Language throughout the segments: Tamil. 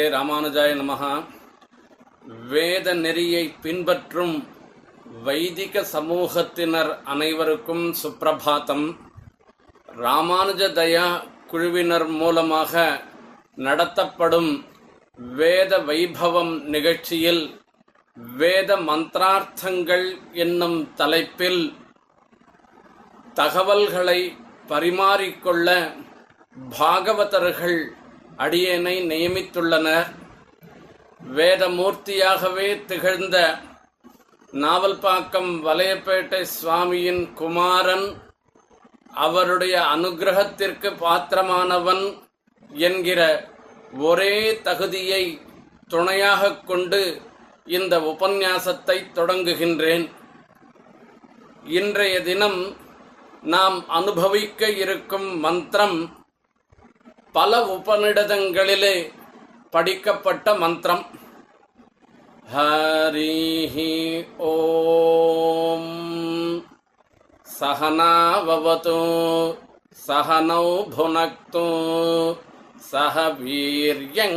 ஸ்ரீமதே ராமானுஜாய நமகா வேத நெறியை பின்பற்றும் வைதிக சமூகத்தினர் அனைவருக்கும் சுப்பிரபாத்தம். ராமானுஜ தயா குழுவினர் மூலமாக நடத்தப்படும் வேத வைபவம் நிகழ்ச்சியில் வேத மந்திரார்த்தங்கள் என்னும் தலைப்பில் தகவல்களை பரிமாறிக்கொள்ள பாகவதர்கள் அடியேனை நியமித்துள்ளனர். வேதமூர்த்தியாகவே திகழ்ந்த நாவல்பாக்கம் வலையப்பேட்டை சுவாமியின் குமாரன் அவருடைய அனுகிரகத்திற்கு பாத்திரமானவன் என்கிற ஒரே தகுதியை துணையாகக் கொண்டு இந்த உபன்யாசத்தை தொடங்குகின்றேன். இன்றைய தினம் நாம் அனுபவிக்க இருக்கும் மந்திரம் பல உபநிடதங்களிலே படிக்கப்பட்ட மந்திரம் ஹரிஹி ஓம் சகனாவவது சகனௌ புனக்து சக வீரியங்கரவாவகை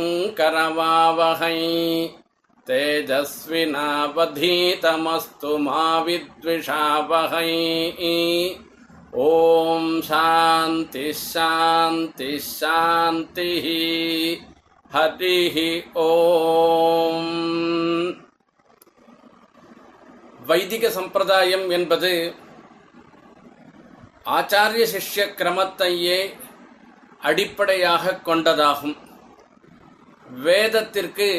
तेजस्विनावधीतमस्तु मा विद्विषावहै ஓம் சாந்தி சாந்தி சாந்தி ஹரி ஓம் வைதிக சம்பிரதாயம் என்பது ஆச்சாரிய சிஷ்ய கிரமத்தையே அடிப்படையாக கொண்டதாகும். வேதத்திற்கு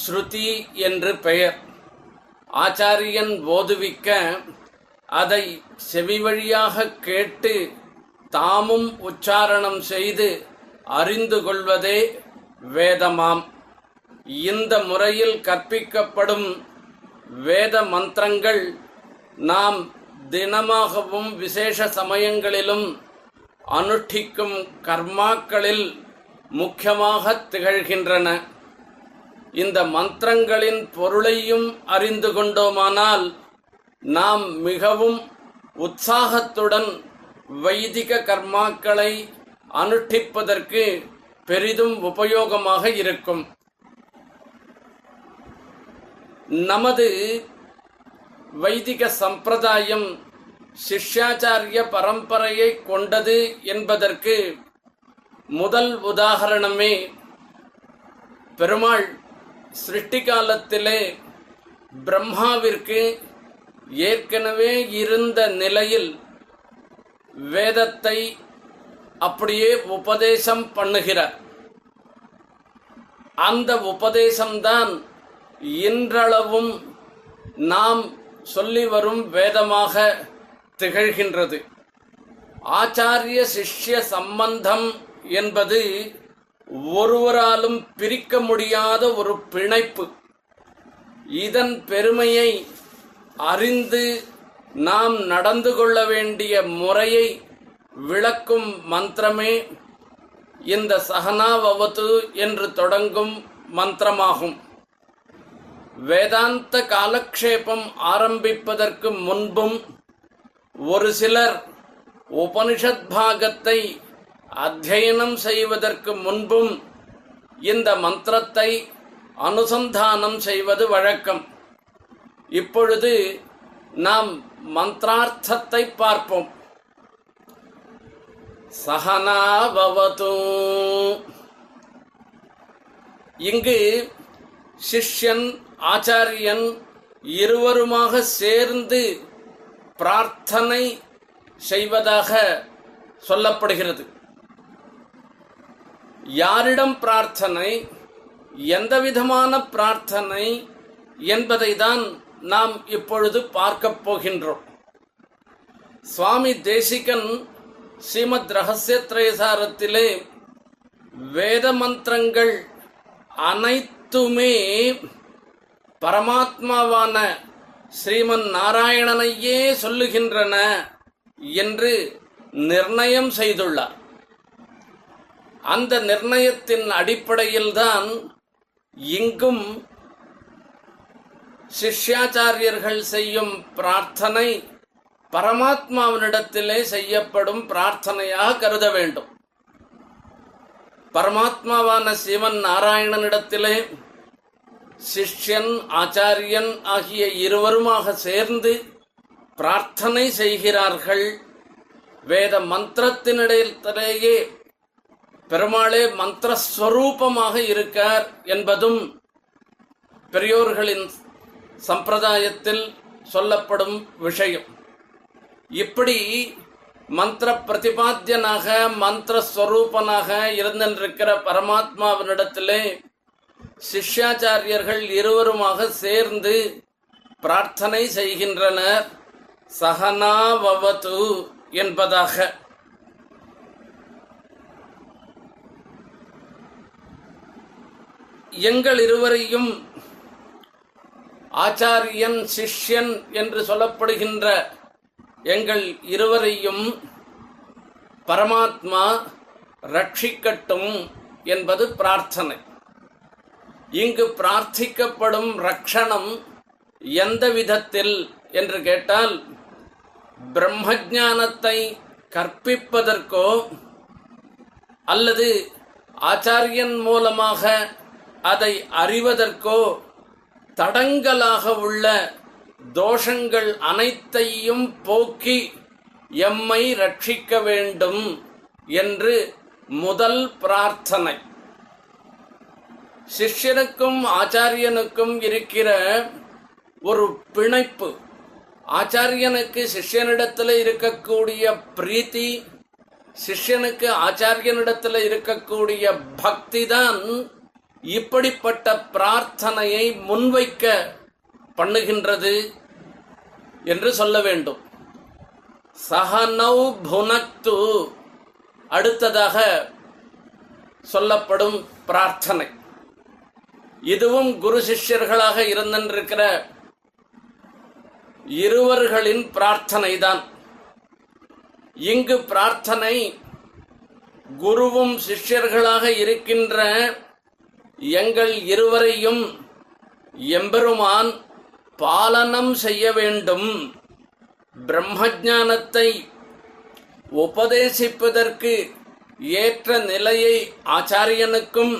ஸ்ருதி என்று பெயர். ஆச்சாரியன் போதுவிக்க அதை செவி வழியாக கேட்டு தாமும் உச்சாரணம் செய்து அறிந்து கொள்வதே வேதமாம். இந்த முறையில் கற்பிக்கப்படும் வேத மந்திரங்கள் நாம் தினமாகவும் விசேஷ சமயங்களிலும் அனுஷ்டிக்கும் கர்மாக்களில் முக்கியமாக திகழ்கின்றன. இந்த மந்திரங்களின் பொருளையும் அறிந்து கொண்டோமானால் நாம் மிகவும் உற்சாகத்துடன் வைதிக கர்மாக்களை அனுஷ்டிப்பதற்கு பெரிதும் உபயோகமாக இருக்கும். நமது வைதிக சம்பிரதாயம் சிஷ்யாச்சாரிய பரம்பரையை கொண்டது என்பதற்கு முதல் உதாகரணமே பெருமாள் சிருஷ்டி காலத்திலே பிரம்மாவிற்கு ஏற்கனவே இருந்த நிலையில் வேதத்தை அப்படியே உபதேசம் பண்ணுகிறார். அந்த உபதேசம்தான் இன்றளவும் நாம் சொல்லி வரும் வேதமாக திகழ்கின்றது. ஆச்சாரிய சிஷ்ய சம்பந்தம் என்பது ஒருவராலும் பிரிக்க முடியாத ஒரு பிணைப்பு. இதன் பெருமையை அறிந்து நாம் நடந்து கொள்ள வேண்டிய முறையை விளக்கும் மந்திரமே இந்த சகனாவவது என்று தொடங்கும் மந்திரமாகும். வேதாந்த காலக்ஷேபம் ஆரம்பிப்பதற்கு முன்பும் ஒரு சிலர் உபனிஷத் பாகத்தை அத்தியனம் செய்வதற்கு முன்பும் இந்த மந்திரத்தை அனுசந்தானம் செய்வது வழக்கம். இப்பொழுது நாம் மந்திரார்த்தத்தை பார்ப்போம். சகனாபவது. இங்கு சிஷ்யன் ஆச்சாரியன் இருவருமாக சேர்ந்து பிரார்த்தனை செய்வதாக சொல்லப்படுகிறது. யாரிடம் பிரார்த்தனை எந்த விதமான பிரார்த்தனை என்பதை தான் நாம் இப்பொழுது பார்க்கப் போகின்றோம். சுவாமி தேசிகன் ஸ்ரீமத் ரகசியத்ரயசாரத்திலே வேத மந்திரங்கள் அனைத்துமே பரமாத்மாவான ஸ்ரீமன் நாராயணனையே சொல்லுகின்றன என்று நிர்ணயம் செய்துள்ளார். அந்த நிர்ணயத்தின் அடிப்படையில்தான் இங்கும் சிஷ்யாச்சாரியர்கள் செய்யும் பிரார்த்தனை பரமாத்மாவினிடத்திலே செய்யப்படும் பிரார்த்தனையாக கருத வேண்டும். பரமாத்மாவான சிவன் நாராயணனிடத்திலே சிஷ்யன் ஆச்சாரியன் ஆகிய இருவருமாக சேர்ந்து பிரார்த்தனை செய்கிறார்கள். வேத மந்திரத்தினிடையிலேயே பெருமாளே மந்திரஸ்வரூபமாக இருக்கார் என்பதும் பெரியோர்களின் சம்பிரதாயத்தில் சொல்லப்படும் விஷயம். இப்படி மந்திர பிரதிபாத்தியனாக மந்திர ஸ்வரூபனாக இருந்திருக்கிற பரமாத்மாவினிடத்திலே சிஷ்யாச்சாரியர்கள் இருவருமாக சேர்ந்து பிரார்த்தனை செய்கின்றனர். சகனாவது என்பதாக. எங்கள் இருவரையும் ஆச்சாரியன் சிஷ்யன் என்று சொல்லப்படுகின்ற எங்கள் இருவரையும் பரமாத்மா ரட்சிக்கட்டும் என்பது பிரார்த்தனை. இங்கு பிரார்த்திக்கப்படும் ரக்ஷணம் எந்த விதத்தில் என்று கேட்டால் பிரம்மஜானத்தை கற்பிப்பதற்கோ அல்லது ஆச்சாரியன் மூலமாக அதை அறிவதற்கோ தடங்கலாக உள்ள தோஷங்கள் அனைத்தையும் போக்கி எம்மை ரட்சிக்க வேண்டும் என்று முதல் பிரார்த்தனை. சிஷ்யனுக்கும் ஆச்சாரியனுக்கும் இருக்கிற ஒரு பிணைப்பு ஆச்சாரியனுக்கு சிஷ்யனிடத்தில் இருக்கக்கூடிய பிரீத்தி சிஷ்யனுக்கு ஆச்சாரியனிடத்தில் இருக்கக்கூடிய பக்தி தான் இப்படிப்பட்ட பிரார்த்தனையை முன்வைக்க பண்ணுகின்றது என்று சொல்ல வேண்டும். சஹனௌ புனக்து. அடுத்ததாக சொல்லப்படும் பிரார்த்தனை. இதுவும் குரு சிஷ்யர்களாக இருந்திருக்கிற இருவர்களின் பிரார்த்தனை தான் இங்கு பிரார்த்தனை குருவும் சிஷ்யர்களாக இருக்கின்ற எங்கள் இருவரையும் எம்பெருமான் பாலனம் செய்ய வேண்டும். பிரம்மஜானத்தை உபதேசிப்பதற்கு ஏற்ற நிலையை ஆச்சாரியனுக்கும்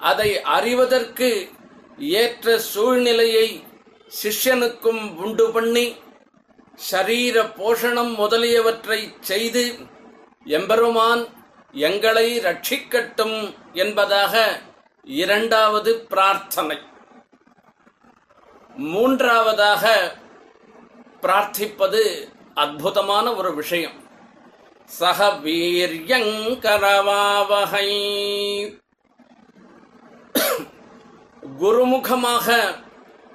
அதை அறிவதற்கு ஏற்ற சூழ்நிலையை சிஷ்யனுக்கும் உண்டு பண்ணி சரீர போஷணம் முதலியவற்றை செய்து எம்பெருமான் எங்களை ரட்சிக்கட்டும் என்பதாக இரண்டாவது பிரார்த்தனை. மூன்றாவதாக பிரார்த்திப்பது அற்புதமான ஒரு விஷயம். சக வீரியங்கரவாவகை. குருமுகமாக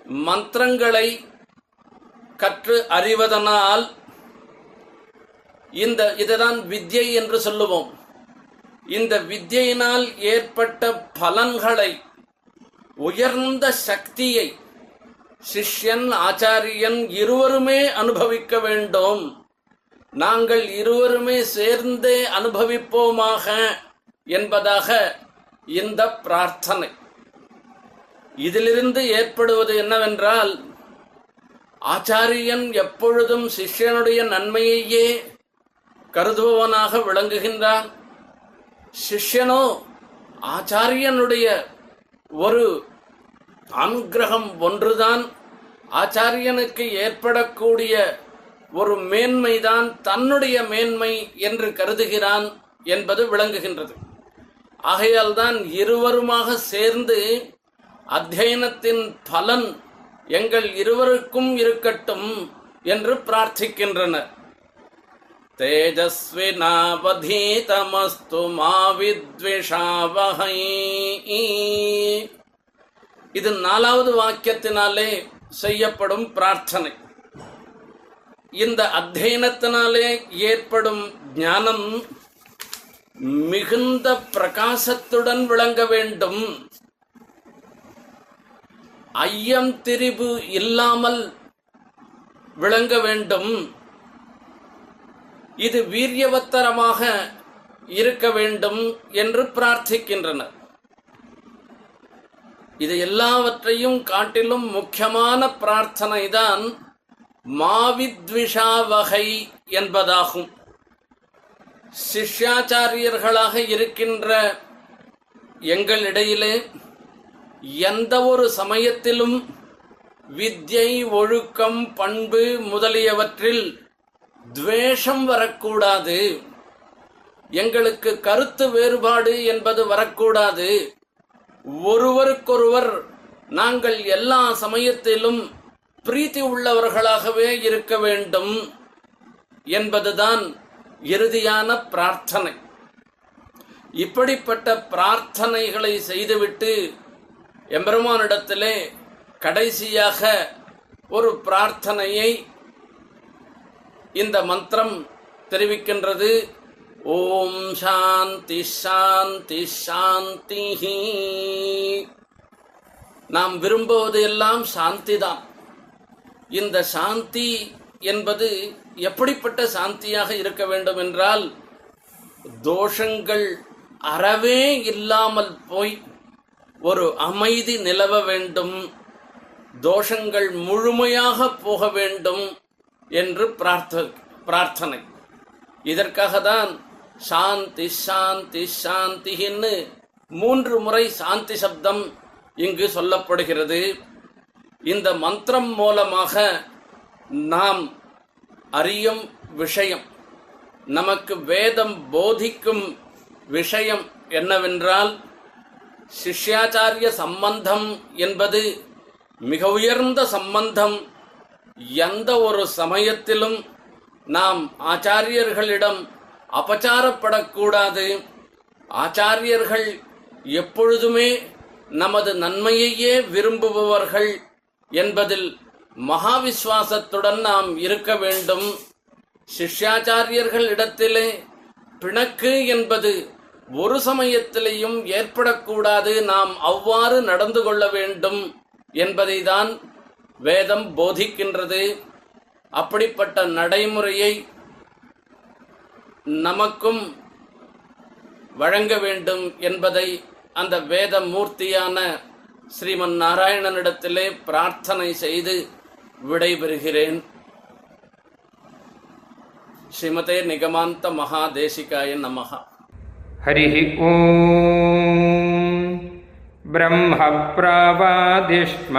மந்திரங்களை கற்று அறிவதனால் இந்த இதுதான் வித்யை என்று சொல்லுவோம். இந்த வித்யினால் ஏற்பட்ட பலன்களை உயர்ந்த சக்தியை சிஷ்யன் ஆச்சாரியன் இருவருமே அனுபவிக்க வேண்டும். நாங்கள் இருவருமே சேர்ந்தே அனுபவிப்போமாக என்பதாக இந்த பிரார்த்தனை. இதிலிருந்து ஏற்படுவது என்னவென்றால் ஆச்சாரியன் எப்பொழுதும் சிஷ்யனுடைய நன்மையையே கருதுபவனாக விளங்குகின்றான் சிஷ்யனோ ஆச்சாரியனுடைய ஒரு அனுகிரகம் ஒன்றுதான். ஆச்சாரியனுக்கு ஏற்படக்கூடிய ஒரு மேன்மைதான் தன்னுடைய மேன்மை என்று கருதுகிறான் என்பது விளங்குகின்றது. ஆகையால் தான் இருவருமாக சேர்ந்து அத்தியனத்தின் பலன் எங்கள் இருவருக்கும் இருக்கட்டும் என்று பிரார்த்திக்கின்றனர். தேஜஸ்வினாவதீதமஸ்து மாவித்விஷாவகை. இது நாலாவது வாக்கியத்தினாலே செய்யப்படும் பிரார்த்தனை. இந்த அத்தியனத்தினாலே ஏற்படும் ஞானம் மிகுந்த பிரகாசத்துடன் விளங்க வேண்டும். ஐயம் திரிபு இல்லாமல் விளங்க வேண்டும். இது வீரியவத்தரமாக இருக்க வேண்டும் என்று பிரார்த்திக்கின்றனர். இது எல்லாவற்றையும் காட்டிலும் முக்கியமான பிரார்த்தனை தான் மாவித்விஷா வகை என்பதாகும். சிஷ்யாச்சாரியர்களாக இருக்கின்ற எங்களிடையிலே எந்த ஒரு சமயத்திலும் வித்யை ஒழுக்கம் பண்பு முதலியவற்றில் துவேஷம் வரக்கூடாது. எங்களுக்கு கருத்து வேறுபாடு என்பது வரக்கூடாது. ஒருவருக்கொருவர் நாங்கள் எல்லா சமயத்திலும் பிரீத்தி உள்ளவர்களாகவே இருக்க வேண்டும் என்பதுதான் இறுதியான பிரார்த்தனை. இப்படிப்பட்ட பிரார்த்தனைகளை செய்துவிட்டு எம்பெருமானிடத்திலே கடைசியாக ஒரு பிரார்த்தனையை இந்த மந்திரம் தெரிவிக்கின்றது. ஓம் சாந்தி சாந்தி சாந்தி. நாம் விரும்புவது எல்லாம் சாந்தி தான் இந்த சாந்தி என்பது எப்படிப்பட்ட சாந்தியாக இருக்க வேண்டும் என்றால் தோஷங்கள் அறவே இல்லாமல் போய் ஒரு அமைதி நிலவ வேண்டும். தோஷங்கள் முழுமையாக போக வேண்டும். என்று பிரார்த்த பிரார்த்தனை. இதற்காக தான் சாந்தி சாந்தி சாந்தின்னு மூன்று முறை சாந்தி சப்தம் இங்கு சொல்லப்படுகிறது. இந்த மந்திரம் மூலமாக நாம் அறியும் விஷயம் நமக்கு வேதம் போதிக்கும் விஷயம் என்னவென்றால் சிஷ்யாச்சாரிய சம்பந்தம் என்பது மிக உயர்ந்த சம்பந்தம் எந்த ஒரு சமயத்திலும் நாம் ஆச்சாரியர்களிடம் அபச்சாரப்படக்கூடாது. ஆச்சாரியர்கள் எப்பொழுதுமே நமது நன்மையையே விரும்புபவர்கள் என்பதில் மகாவிஸ்வாசத்துடன் நாம் இருக்க வேண்டும். சிஷ்யாச்சாரியர்கள் இடத்திலே பிணக்கு என்பது ஒரு சமயத்திலேயும் ஏற்படக்கூடாது. நாம் அவ்வாறு நடந்து கொள்ள வேண்டும் என்பதை தான் வேதம் போதிக்கின்றது அப்படிப்பட்ட நடைமுறையை நமக்கும் வழங்க வேண்டும் என்பதை அந்த வேத மூர்த்தியான ஸ்ரீமன் நாராயணனிடத்திலே பிரார்த்தனை செய்து விடைபெறுகிறேன் ஸ்ரீமதே நிகமாந்த மகாதேசிகாய நமகா हरिः ॐ ब्रह्मप्रावादिष्म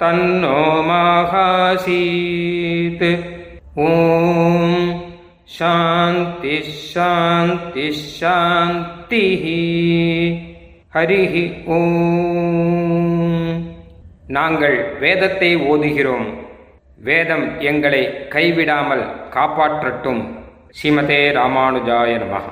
तन्नो माहासीत् ॐ शान्तिः शान्तिः शान्तिः ஹரிஹி ஓம் நாங்கள் வேதத்தை ஓதுகிறோம் வேதம் எங்களை கைவிடாமல் காப்பாற்றட்டும் ஸ்ரீமதே ராமானுஜாய நமः